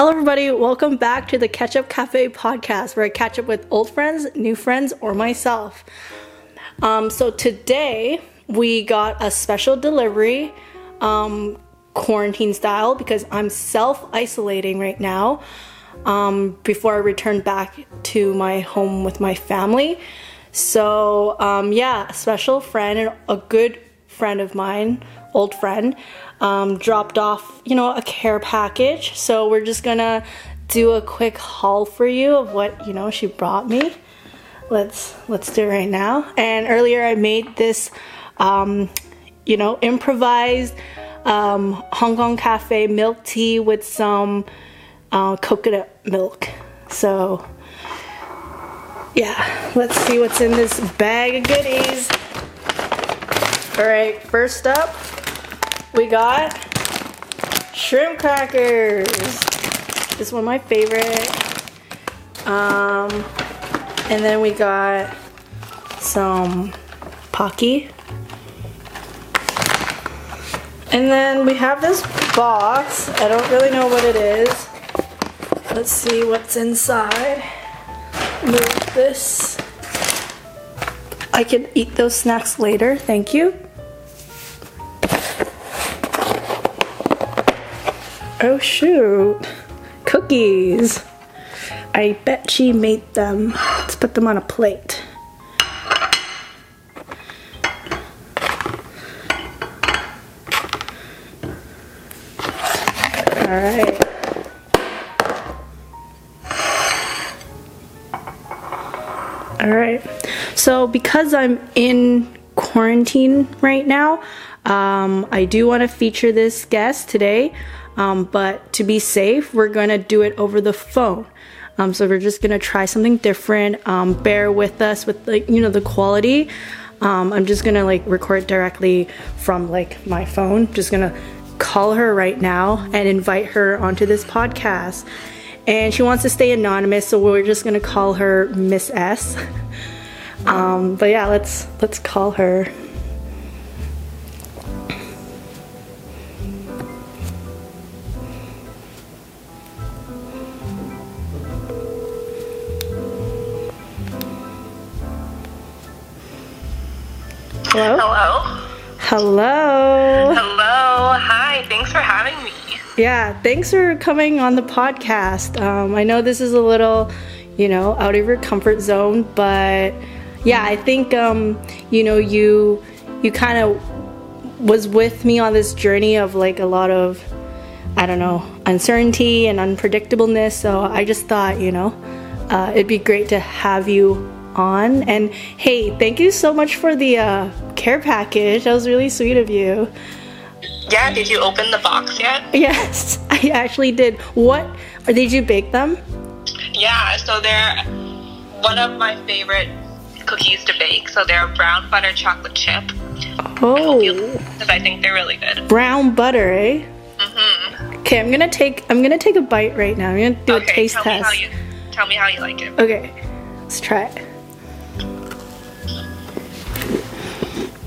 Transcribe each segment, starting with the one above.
Hello, everybody. Welcome back to the Ketchup Cafe podcast, where I catch up with old friends, new friends, or myself. Um, so today we got a special delivery, um, quarantine style, because I'm self isolating right now. Um, before I return back to my home with my family. So um, yeah, a special friend and a good friend of mine, old friend, um, dropped off, you know, a care package. So we're just gonna do a quick haul for you of what you know she brought me. Let's let's do it right now. And earlier I made this, um, you know, improvised um, Hong Kong cafe milk tea with some uh, coconut milk. So yeah, let's see what's in this bag of goodies. All right, first up, we got shrimp crackers. This is one of my favorite. Um, and then we got some Pocky. And then we have this box. I don't really know what it is. Let's see what's inside. Move this. I can eat those snacks later. Thank you. Oh shoot. Cookies. I bet she made them. Let's put them on a plate. All right. All right. So because I'm in quarantine right now, um, I do want to feature this guest today. Um, but to be safe, we're to do it over the phone. Um, so we're just to try something different. Um, bear with us with like, you know, the quality. Um, I'm just to like record directly from like my phone. Just to call her right now and invite her onto this podcast. And she wants to stay anonymous, so we're just to call her Miss S. Um, but yeah, let's let's call her. Hello? Hello. Hello. Hello. Hi. Thanks for having me. Yeah, thanks for coming on the podcast. Um, I know this is a little, you know, out of your comfort zone, but yeah, I think um, you know you you kind of was with me on this journey of like a lot of I don't know uncertainty and unpredictableness. So I just thought, you know, uh, it'd be great to have you on. And hey, thank you so much for the uh, care package. That was really sweet of you. Yeah. Did you open the box yet? Yes, I actually did. What? Did you bake them? Yeah. So they're one of my favorite cookies to bake. So they're brown butter chocolate chip. Oh, Because I think they're really good. brown butter, eh? Mm-hmm. Okay, I'm gonna take. I'm gonna take a bite right now. I'm gonna do okay. a taste tell test. me how you tell me how you like it. Okay, let's try it.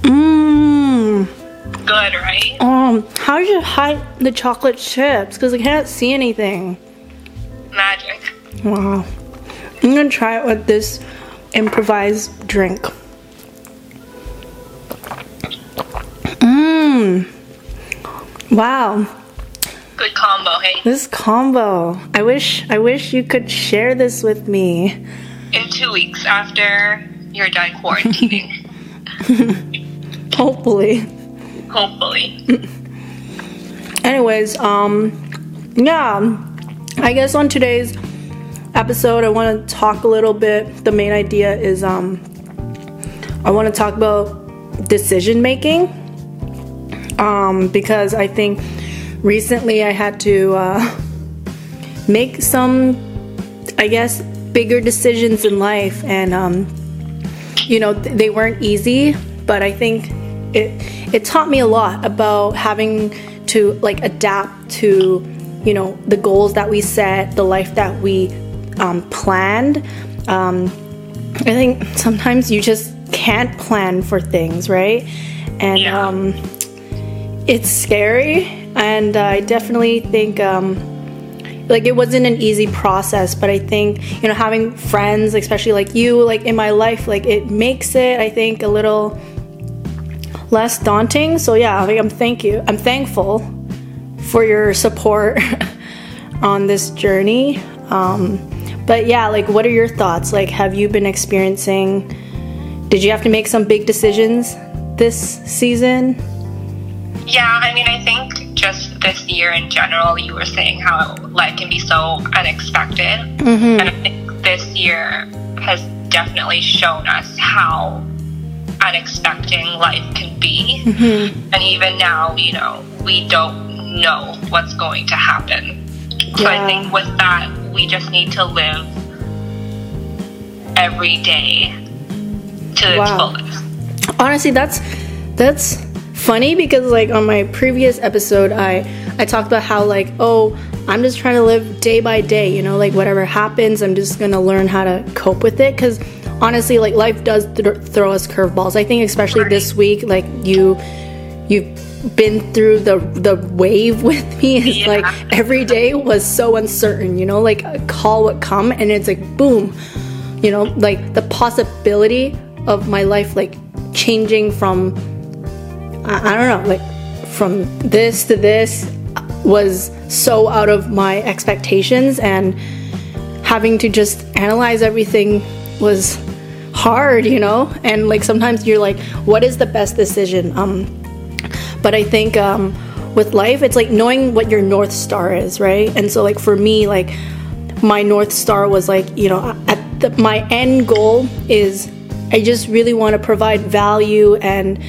Mmm. Good, right? Um, how did you hide the chocolate chips? Because I can't see anything. Magic. Wow. I'm gonna try it with this improvised drink. Mmm. Wow. Good combo. Hey. This combo. I wish I wish you could share this with me. In two weeks after you're done quarantining, Hopefully. hopefully. Anyways, um yeah, I guess on today's episode I want to talk a little bit. The main idea is um I want to talk about decision making. Um because I think recently I had to uh make some I guess bigger decisions in life and um you know th- they weren't easy but i think it it taught me a lot about having to like adapt to you know the goals that we set the life that we um, planned um, i think sometimes you just can't plan for things right and Yeah. um, it's scary and i definitely think um, like it wasn't an easy process, but I think, you know, having friends, especially like you, like in my life, like it makes it, I think, a little less daunting. So yeah, like I'm thank you. I'm thankful for your support on this journey. Um, but yeah, like what are your thoughts? Like have you been experiencing did you have to make some big decisions this season? Yeah, I mean, I think just this year in general, you were saying how life can be so unexpected. Mm-hmm. And I think this year has definitely shown us how unexpected life can be. Mm-hmm. And even now, you know, we don't know what's going to happen. So. I think with that, we just need to live every day to wow. its fullest. Honestly, that's that's funny because like on my previous episode I I talked about how like oh I'm just trying to live day by day, you know, like whatever happens, I'm just going to learn how to cope with it cuz honestly like life does th- throw us curveballs. I think especially this week like you you've been through the the wave with me it's yeah. like every day was so uncertain you know like a call would come and it's like boom you know like the possibility of my life like changing from I, I don't know like from this to this was so out of my expectations and having to just analyze everything was hard you know? And like sometimes you're like what is the best decision? Um but i think um with life it's like knowing what your north star is right? And so like for me like my north star was like you know at the, my end goal is I just really want to provide value and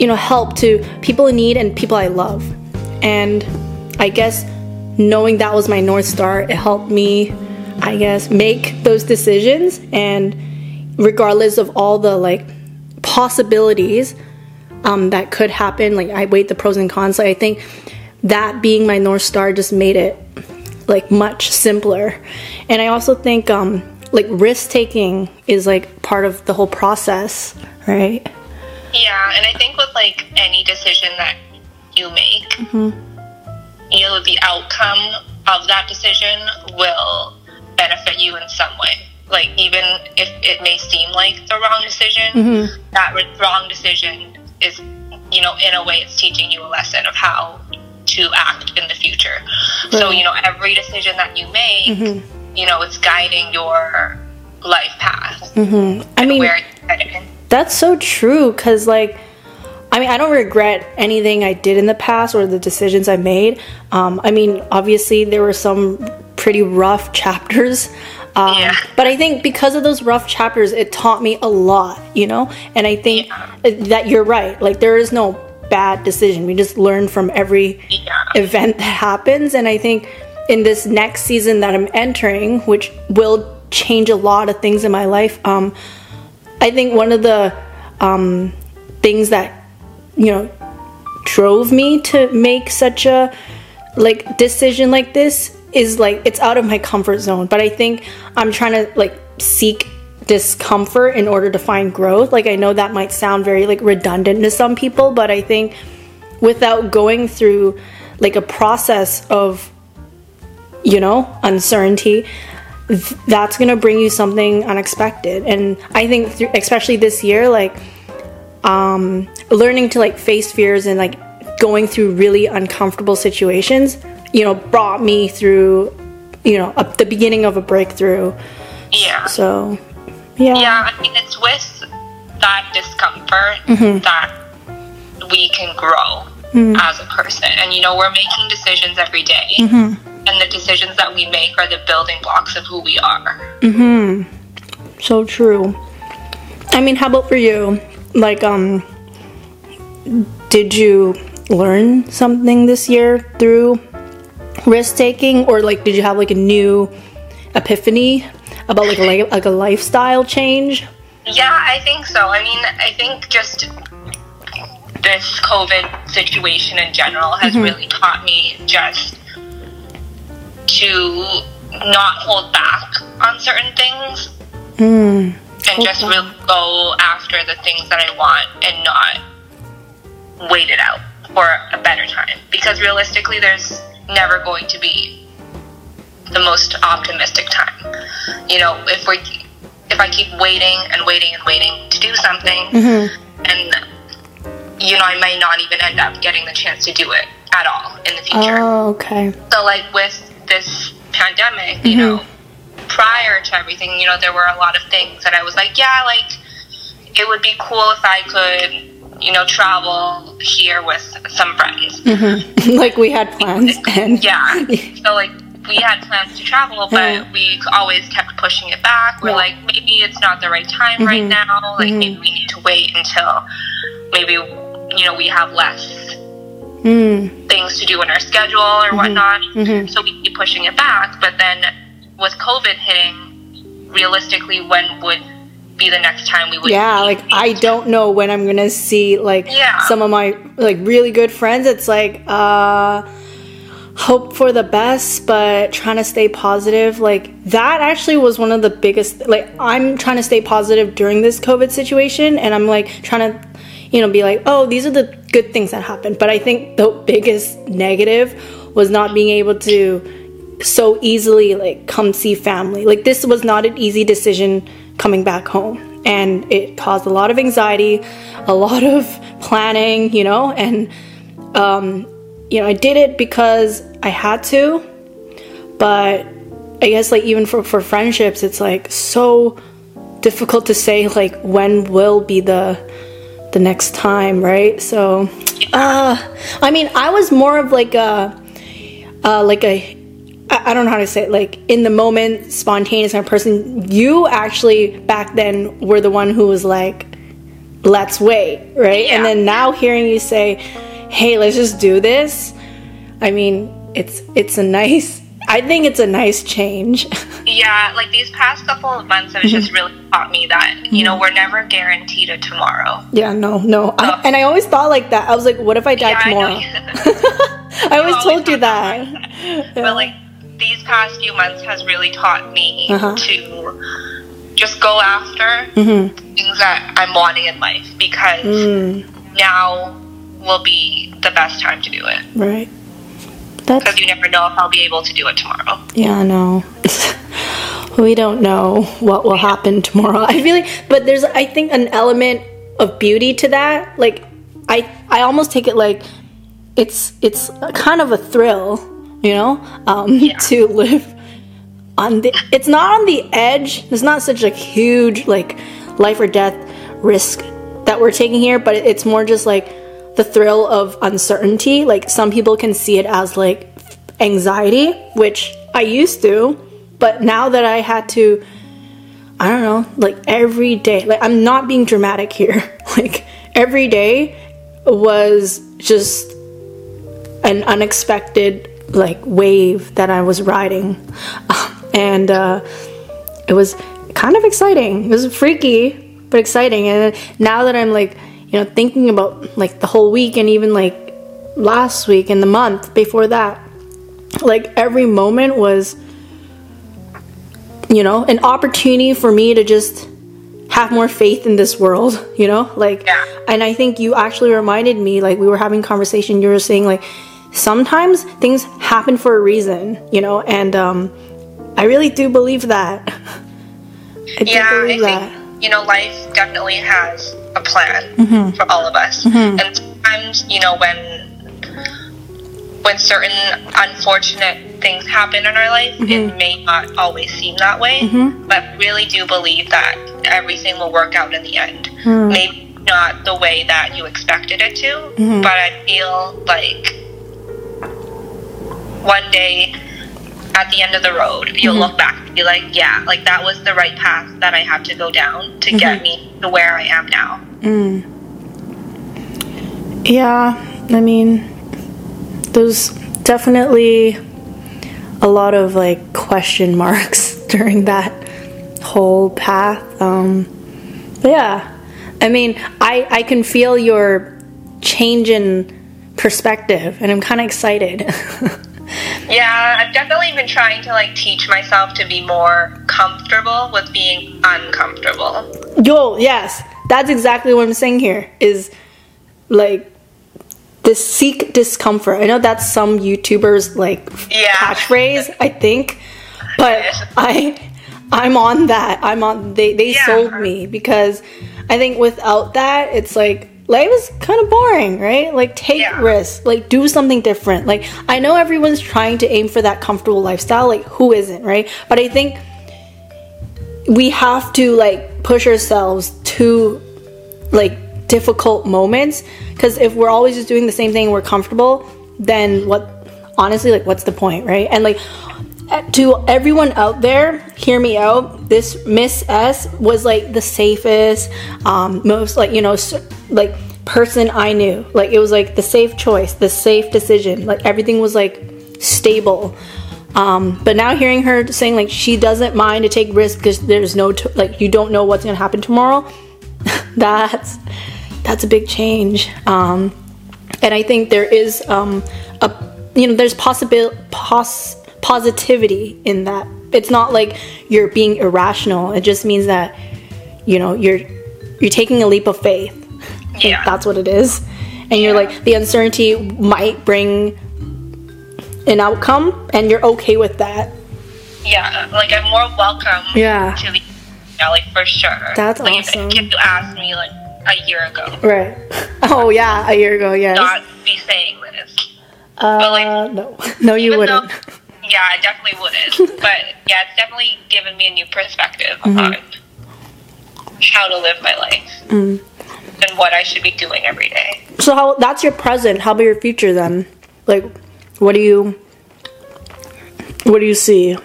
you know help to people in need and people I love. And I guess knowing that was my north star, it helped me I guess make those decisions and regardless of all the like possibilities um, that could happen, like I weighed the pros and cons. Like I think that being my north star just made it like much simpler. And I also think um, like risk taking is like part of the whole process, right? Yeah, and I think with like any decision that you make, mm-hmm. you know, the outcome of that decision will benefit you in some way. Like even if it may seem like the wrong decision, mm-hmm. that wrong decision is, you know, in a way, it's teaching you a lesson of how to act in the future. Right. So you know, every decision that you make. Mm-hmm you know, it's guiding your life path. Mm-hmm. I mean, that's so true because, like, I mean, I don't regret anything I did in the past or the decisions I made. Um, I mean, obviously, there were some pretty rough chapters. Um, yeah. But I think because of those rough chapters, it taught me a lot, you know? And I think yeah. that you're right. Like, there is no bad decision. We just learn from every yeah. event that happens. And I think in this next season that I'm entering, which will change a lot of things in my life, um, I think one of the um, things that you know drove me to make such a like decision like this is like it's out of my comfort zone. But I think I'm trying to like seek discomfort in order to find growth. Like I know that might sound very like redundant to some people, but I think without going through like a process of you know, uncertainty, that's going to bring you something unexpected. And I think, th- especially this year, like, um, learning to like face fears and like going through really uncomfortable situations, you know, brought me through, you know, a, the beginning of a breakthrough. Yeah. So, yeah. Yeah, I mean, it's with that discomfort mm-hmm. that we can grow mm-hmm. as a person. And, you know, we're making decisions every day. Mm-hmm and the decisions that we make are the building blocks of who we are. Mhm. So true. I mean, how about for you? Like um did you learn something this year through risk taking or like did you have like a new epiphany about like a like a lifestyle change? Yeah, I think so. I mean, I think just this COVID situation in general has mm-hmm. really taught me just to not hold back on certain things mm. and just really go after the things that I want and not wait it out for a better time. Because realistically, there's never going to be the most optimistic time. You know, if we if I keep waiting and waiting and waiting to do something, mm-hmm. and you know, I might not even end up getting the chance to do it at all in the future. Oh, okay. So, like with this pandemic, you mm-hmm. know, prior to everything, you know, there were a lot of things that I was like, yeah, like it would be cool if I could, you know, travel here with some friends. Mm-hmm. like we had plans and Yeah. So like we had plans to travel, but we always kept pushing it back. We're Yeah. like, maybe it's not the right time right mm-hmm. now. Like mm-hmm. maybe we need to wait until maybe you know we have less Mm, things to do in our schedule or whatnot. So we keep pushing it back. But then with COVID hitting, realistically, when would be the next time we would? yeah, like I don't know when I'm gonna see like Yeah. some of my like really good friends. It's like uh hope for the best but trying to stay positive like that actually was one of the biggest like i'm trying to stay positive during this covid situation and i'm like trying to you know be like oh these are the good things that happened but i think the biggest negative was not being able to so easily like come see family like this was not an easy decision coming back home. And it caused a lot of anxiety a lot of planning you know and um you know i did it because i had to but i guess like even for for friendships it's like so difficult to say like when will be the the next time right? So uh i mean i was more of like a uh like a I I don't know how to say it, like in the moment, spontaneous kind of person. You actually back then were the one who was like, let's wait, right? And then now hearing you say, hey, let's just do this. I mean, it's it's a nice. I think it's a nice change. Yeah, like these past couple of months have just mm-hmm. really taught me that you know mm-hmm. we're never guaranteed a tomorrow. yeah, no, no. I, and I always thought like that. I was like, what if I die Yeah, tomorrow? you- I, always always told you that. that Yeah. but like these past few months has really taught me Uh-huh. to just go after Mm-hmm. things that I'm wanting in life because Mm, now will be the best time to do it right. Because you never know if I'll be able to do it tomorrow. Yeah, I know. we don't know what will happen tomorrow. I feel like, but there's, I think, an element of beauty to that. Like, I, I almost take it like it's, it's kind of a thrill, you know, um, to live on the. It's not on the edge. It's not such a huge like life or death risk that we're taking here, but it's more just like the thrill of uncertainty. Like some people can see it as like anxiety, which I used to, but now that I had to, I don't know, like every day, like I'm not being dramatic here. Like every day was just an unexpected like wave that I was riding, and uh, it was kind of exciting. It was freaky, but exciting. And now that I'm like, you know, thinking about like the whole week and even like last week and the month before that, like every moment was, you know, an opportunity for me to just have more faith in this world, you know? Like Yeah. and I think you actually reminded me like we were having conversation you were saying like sometimes things happen for a reason, you know, and um I really do believe that. I do yeah, I believe think you know life definitely has a plan Mm-hmm. for all of us, and sometimes you know when when certain unfortunate things happen in our life, Mm-hmm. it may not always seem that way, but really do believe that everything will work out in the end. Mm. Maybe not the way that you expected it to, Mm-hmm. but I feel like one day at the end of the road, you'll mm-hmm. look back and be like, yeah, like that was the right path that I had to go down to mm-hmm. get me to where I am now. Mm. Yeah, I mean, there's definitely a lot of like question marks during that whole path. Um, but yeah, I mean, I I can feel your change in perspective, and I'm kind of excited. Yeah, I've definitely been trying to like teach myself to be more comfortable with being uncomfortable. Yo, yes, that's exactly what I'm saying here. Is like this seek discomfort. I know that's some YouTubers like Yeah. catchphrase. I think, but I I'm on that. I'm on they they Yeah. sold me because I think without that it's like life is kind of boring, right? Like take Yeah. risks, like do something different. Like I know everyone's trying to aim for that comfortable lifestyle, like who isn't, right? But I think we have to like push ourselves to like difficult moments because if we're always just doing the same thing and we're comfortable then what honestly like what's the point right and like to everyone out there hear me out. This miss s was like the safest um most like you know like person i knew. Like it was like the safe choice the safe decision. Like everything was like stable. Um, but now hearing her saying like she doesn't mind to take risks because there's no t- like you don't know what's gonna happen tomorrow, that's that's a big change. Um, and I think there is um, a you know there's possibility pos- positivity in that. It's not like you're being irrational. It just means that you know you're you're taking a leap of faith. Yeah. that's what it is. And you're like the uncertainty might bring an outcome and you're okay with that. Yeah, like I'm more welcome Yeah. to the yeah, like for sure. That's like, awesome. If you asked me like a year ago, Right. Oh yeah, a year ago, yes. not be saying this. uh, like- no, no, you wouldn't. though- yeah, I definitely wouldn't. but yeah, it's definitely given me a new perspective Mm-hmm. on how to live my life Mm. and what I should be doing every day. So how that's your present. How about your future then? Like, what do you, what do you see? Um,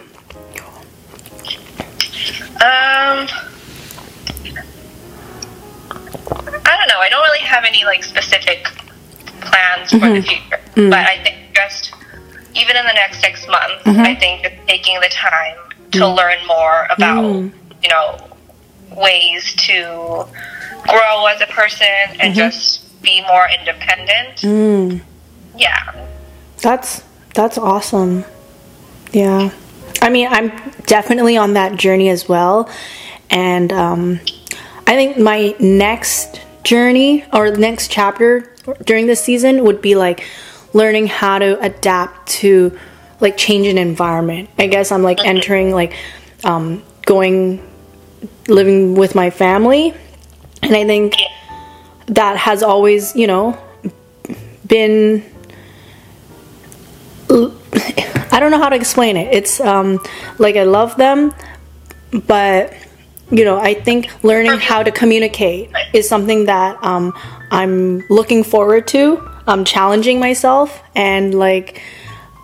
I don't know. I don't really have any like specific plans for Mm-hmm. the future, Mm. but I think just even in the next six months, Mm-hmm. I think just taking the time to Mm. learn more about you know ways to grow as a person and just be more independent. Mm, Yeah, that's that's awesome. Yeah, I mean, I'm definitely on that journey as well, and um, I think my next journey or next chapter during this season would be like learning how to adapt to like change in environment. I guess I'm like entering like um, going living with my family, and I think that has always you know been I don't know how to explain it. It's um like I love them, but you know, I think learning how to communicate is something that um I'm looking forward to. I'm challenging myself and like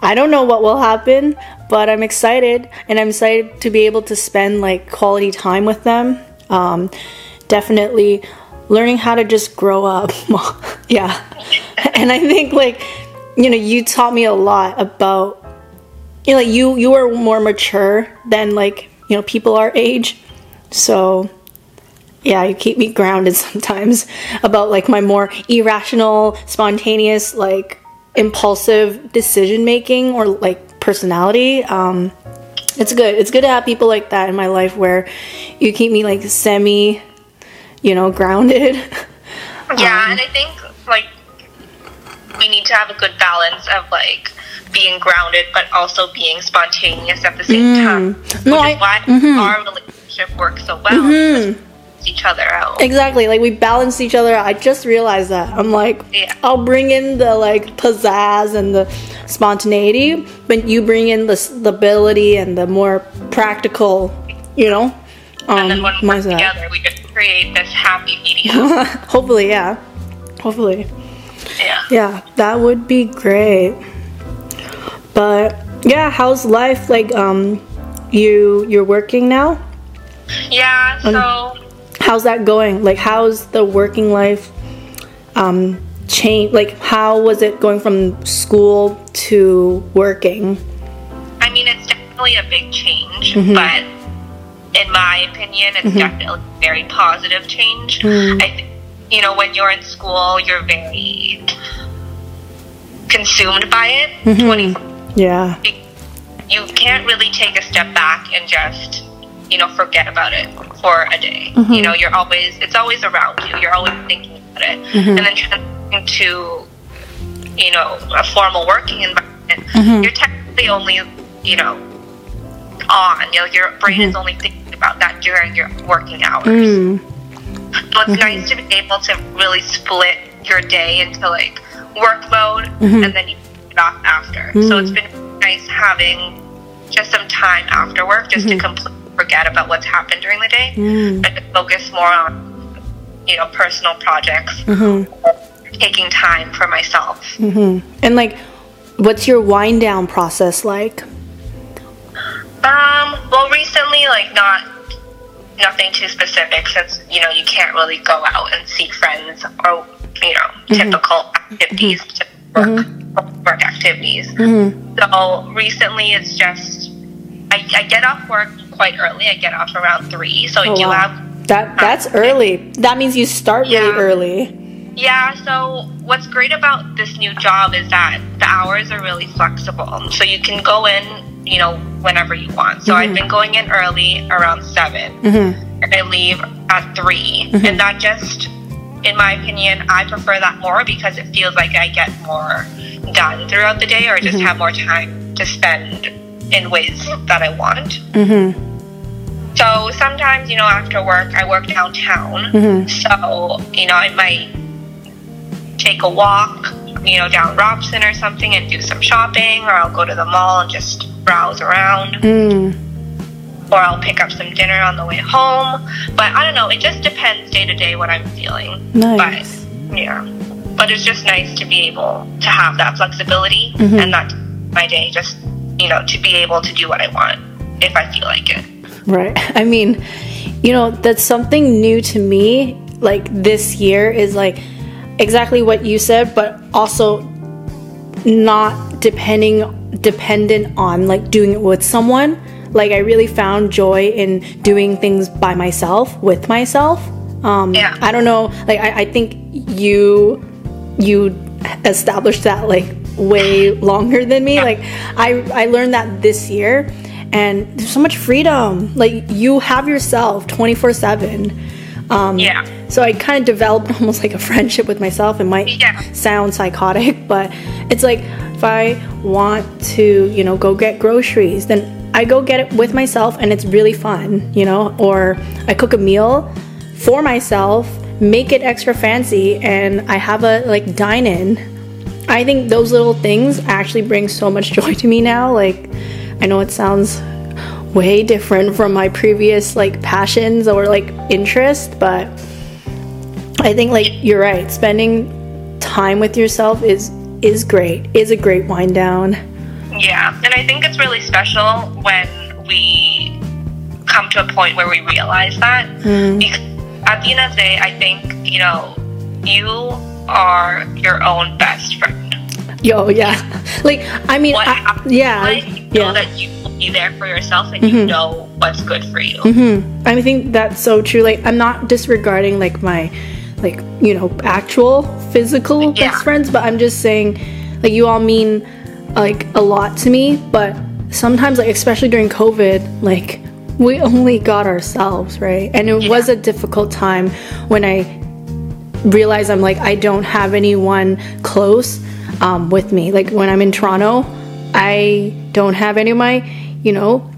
I don't know what will happen, but I'm excited and I'm excited to be able to spend like quality time with them. Um definitely learning how to just grow up. yeah. And I think like you know, you taught me a lot about you know, like you you are more mature than like, you know, people our age. So yeah, you keep me grounded sometimes about like my more irrational, spontaneous, like impulsive decision making or like personality. Um it's good. It's good to have people like that in my life where you keep me like semi, you know, grounded. yeah, and I think like we need to have a good balance of like being grounded but also being spontaneous at the same time. Which Mm. No, is I- mm-hmm. why our relationship works so well. we balance Each other out. Exactly, like we balance each other out. I just realized that. I'm like, Yeah. I'll bring in the like pizzazz and the spontaneity, but you bring in the stability and the more practical, you know, um, and then when we work mindset. together, we just create this happy medium. Hopefully, yeah. Hopefully, yeah. yeah, that would be great. But yeah, how's life? Like, um, you you're working now. Yeah. So how's that going like how's the working life um change like how was it going from school to working I mean, it's definitely a big change, Mm-hmm. but in my opinion, it's definitely a very positive change. Mm. I think, you know, when you're in school, you're very consumed by it. Mm-hmm. 24 yeah you can't really take a step back and just you know forget about it for a day Mm-hmm. you know you're always it's always around you you're always thinking about it Mm-hmm. and then transitioning to you know a formal working environment Mm-hmm. you're technically only you know on. You know, your brain is only thinking about that during your working hours. Mm. So it's nice to be able to really split your day into like work mode Mm-hmm. and then you it off after. So it's been nice having just some time after work just Mm-hmm. to completely forget about what's happened during the day Mm. to focus more on you know personal projects, Mm-hmm. taking time for myself. And like, what's your wind down process like? Um, well, recently, like not nothing too specific since you know you can't really go out and see friends or you know typical activities, work work activities. So recently, it's just I, I get off work quite early. I get off around three, so I Oh, do wow. have That that's early. That means you start really early. Yeah, so what's great about this new job is that the hours are really flexible. So you can go in, you know, whenever you want. So I've mm-hmm. been going in early around 7 and I leave at 3 mm-hmm. And that just, in my opinion, I prefer that more because it feels like I get more done throughout the day or just have more time to spend in ways that I want. So sometimes, you know, after work, I work downtown. So, you know, I might take a walk, you know, down Robson or something and do some shopping, or I'll go to the mall and just browse around, Mm. or I'll pick up some dinner on the way home. But I don't know, it just depends day to day what I'm feeling. Nice. But yeah. But it's just nice to be able to have that flexibility Mm-hmm. and not my day, just, you know, to be able to do what I want if I feel like it. Right. I mean, you know, that's something new to me. Like this year is like exactly what you said, but also not depending dependent on like doing it with someone. Like I really found joy in doing things by myself with myself. Um, Yeah. I don't know. Like I, I think you you established that like way longer than me. Like I I learned that this year and there's so much freedom. Like you have yourself 24/7. Um Yeah. so I kind of developed almost like a friendship with myself. It might Yeah. sound psychotic, but it's like if I want to, you know, go get groceries, then I go get it with myself and it's really fun, you know, or I cook a meal for myself, make it extra fancy and I have a like dine in. I think those little things actually bring so much joy to me now. Like I know it sounds way different from my previous like passions or like interest, but I think like you're right. Spending time with yourself is is great. Is a great wind down. Yeah, and I think it's really special when we come to a point where we realize that. Mm. Because at the end of the day, I think, you know, you are your own best friend. Yo, yeah. Like I mean, What I, yeah, in life, you know yeah. that you will be there for yourself and you mm-hmm. know what's good for you. Mm-hmm. I think that's so true. Like I'm not disregarding like my like you know actual physical Yeah. best friends, but I'm just saying like you all mean like a lot to me. But sometimes like especially during COVID, like we only got ourselves right, and it was a difficult time when I realize I'm like I don't have anyone close um, with me. Like when I'm in Toronto, I don't have any of my, you know,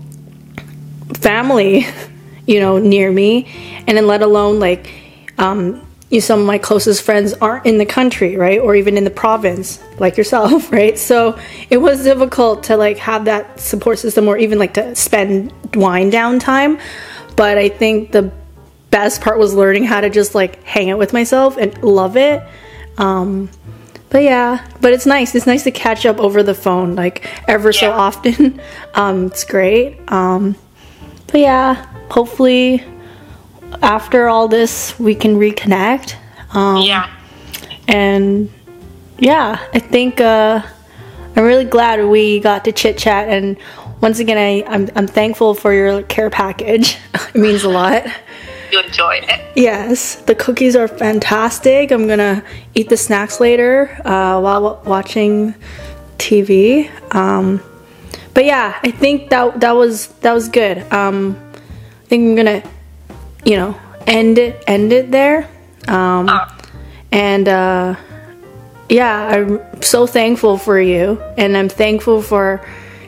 family, you know, near me, and then let alone like um, you, some of my closest friends aren't in the country, right, or even in the province, like yourself, right. So it was difficult to like have that support system, or even like to spend wine down time. But I think the best part was learning how to just like hang out with myself and love it. Um, but yeah, but it's nice. It's nice to catch up over the phone, like ever so often. Um, it's great. Um, but yeah, hopefully after all this we can reconnect. Um, Yeah. and yeah, I think uh, I'm really glad we got to chit chat. And once again, I I'm, I'm thankful for your care package. it means a lot. You enjoyed it. Yes, the cookies are fantastic. I'm gonna eat the snacks later uh, while w- watching TV. Um, but yeah, I think that that was that was good. Um, I think I'm gonna, you know, end it end it there. Um, Uh, and uh, yeah, I'm so thankful for you, and I'm thankful for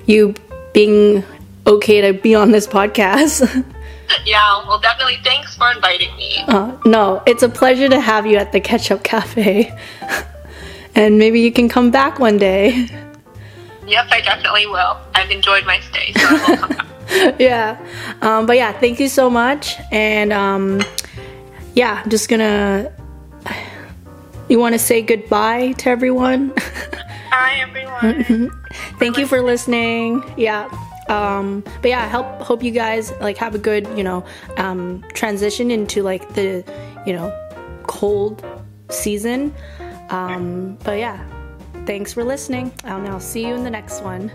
you being okay to be on this podcast. yeah, well, definitely thanks for inviting me. Uh, no, it's a pleasure to have you at the Ketchup Cafe. and maybe you can come back one day. Yep, I definitely will. I've enjoyed my stay, so I will come back. yeah. Um, but yeah, thank you so much. And um, yeah, I'm just gonna. You want to say goodbye to everyone? Hi, everyone. thank you for listening. Yeah. Um, but yeah, help hope you guys like have a good, you know, um, transition into like the, you know, cold season. Um, but yeah, thanks for listening. And I'll see you in the next one.